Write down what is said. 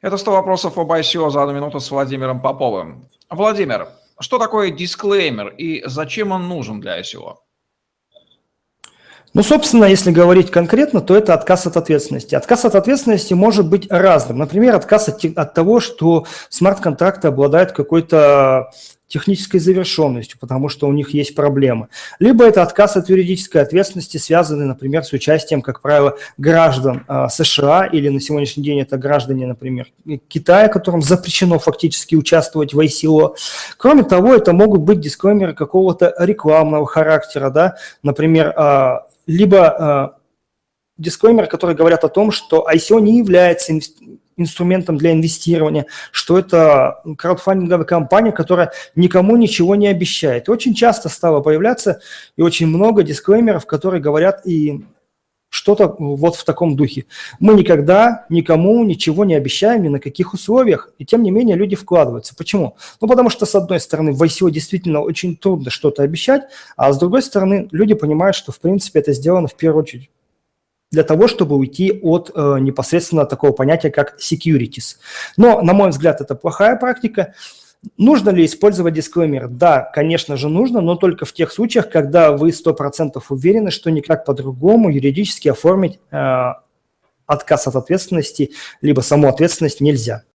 Это 100 вопросов об ICO за одну минуту с Владимиром Поповым. Владимир, что такое дисклеймер и зачем он нужен для ICO? Ну, собственно, если говорить конкретно, то это отказ от ответственности. Отказ от ответственности может быть разным. Например, отказ от, от того, что смарт-контракты обладают какой-то технической завершенностью, потому что у них есть проблемы. Либо это отказ от юридической ответственности, связанный, например, с участием, как правило, граждан э, США или на сегодняшний день это граждане, например, Китая, которым запрещено фактически участвовать в ICO. Кроме того, это могут быть дисклеймеры какого-то рекламного характера, да, например, э, либо э, дисклеймеры, которые говорят о том, что ICO не является инструментом для инвестирования, что это краудфандинговая компания, которая никому ничего не обещает. Очень часто стало появляться и очень много дисклеймеров, которые говорят и что-то вот в таком духе. Мы никогда никому ничего не обещаем, ни на каких условиях, и тем не менее люди вкладываются. Почему? Ну, потому что, с одной стороны, в ICO действительно очень трудно что-то обещать, а с другой стороны, люди понимают, что, в принципе, это сделано в первую очередь для того, чтобы уйти от э, непосредственно такого понятия, как securities. Но, на мой взгляд, это плохая практика. Нужно ли использовать дисклеймер? Да, конечно же нужно, но только в тех случаях, когда вы 100% уверены, что никак по-другому юридически оформить э, отказ от ответственности, либо саму ответственность нельзя.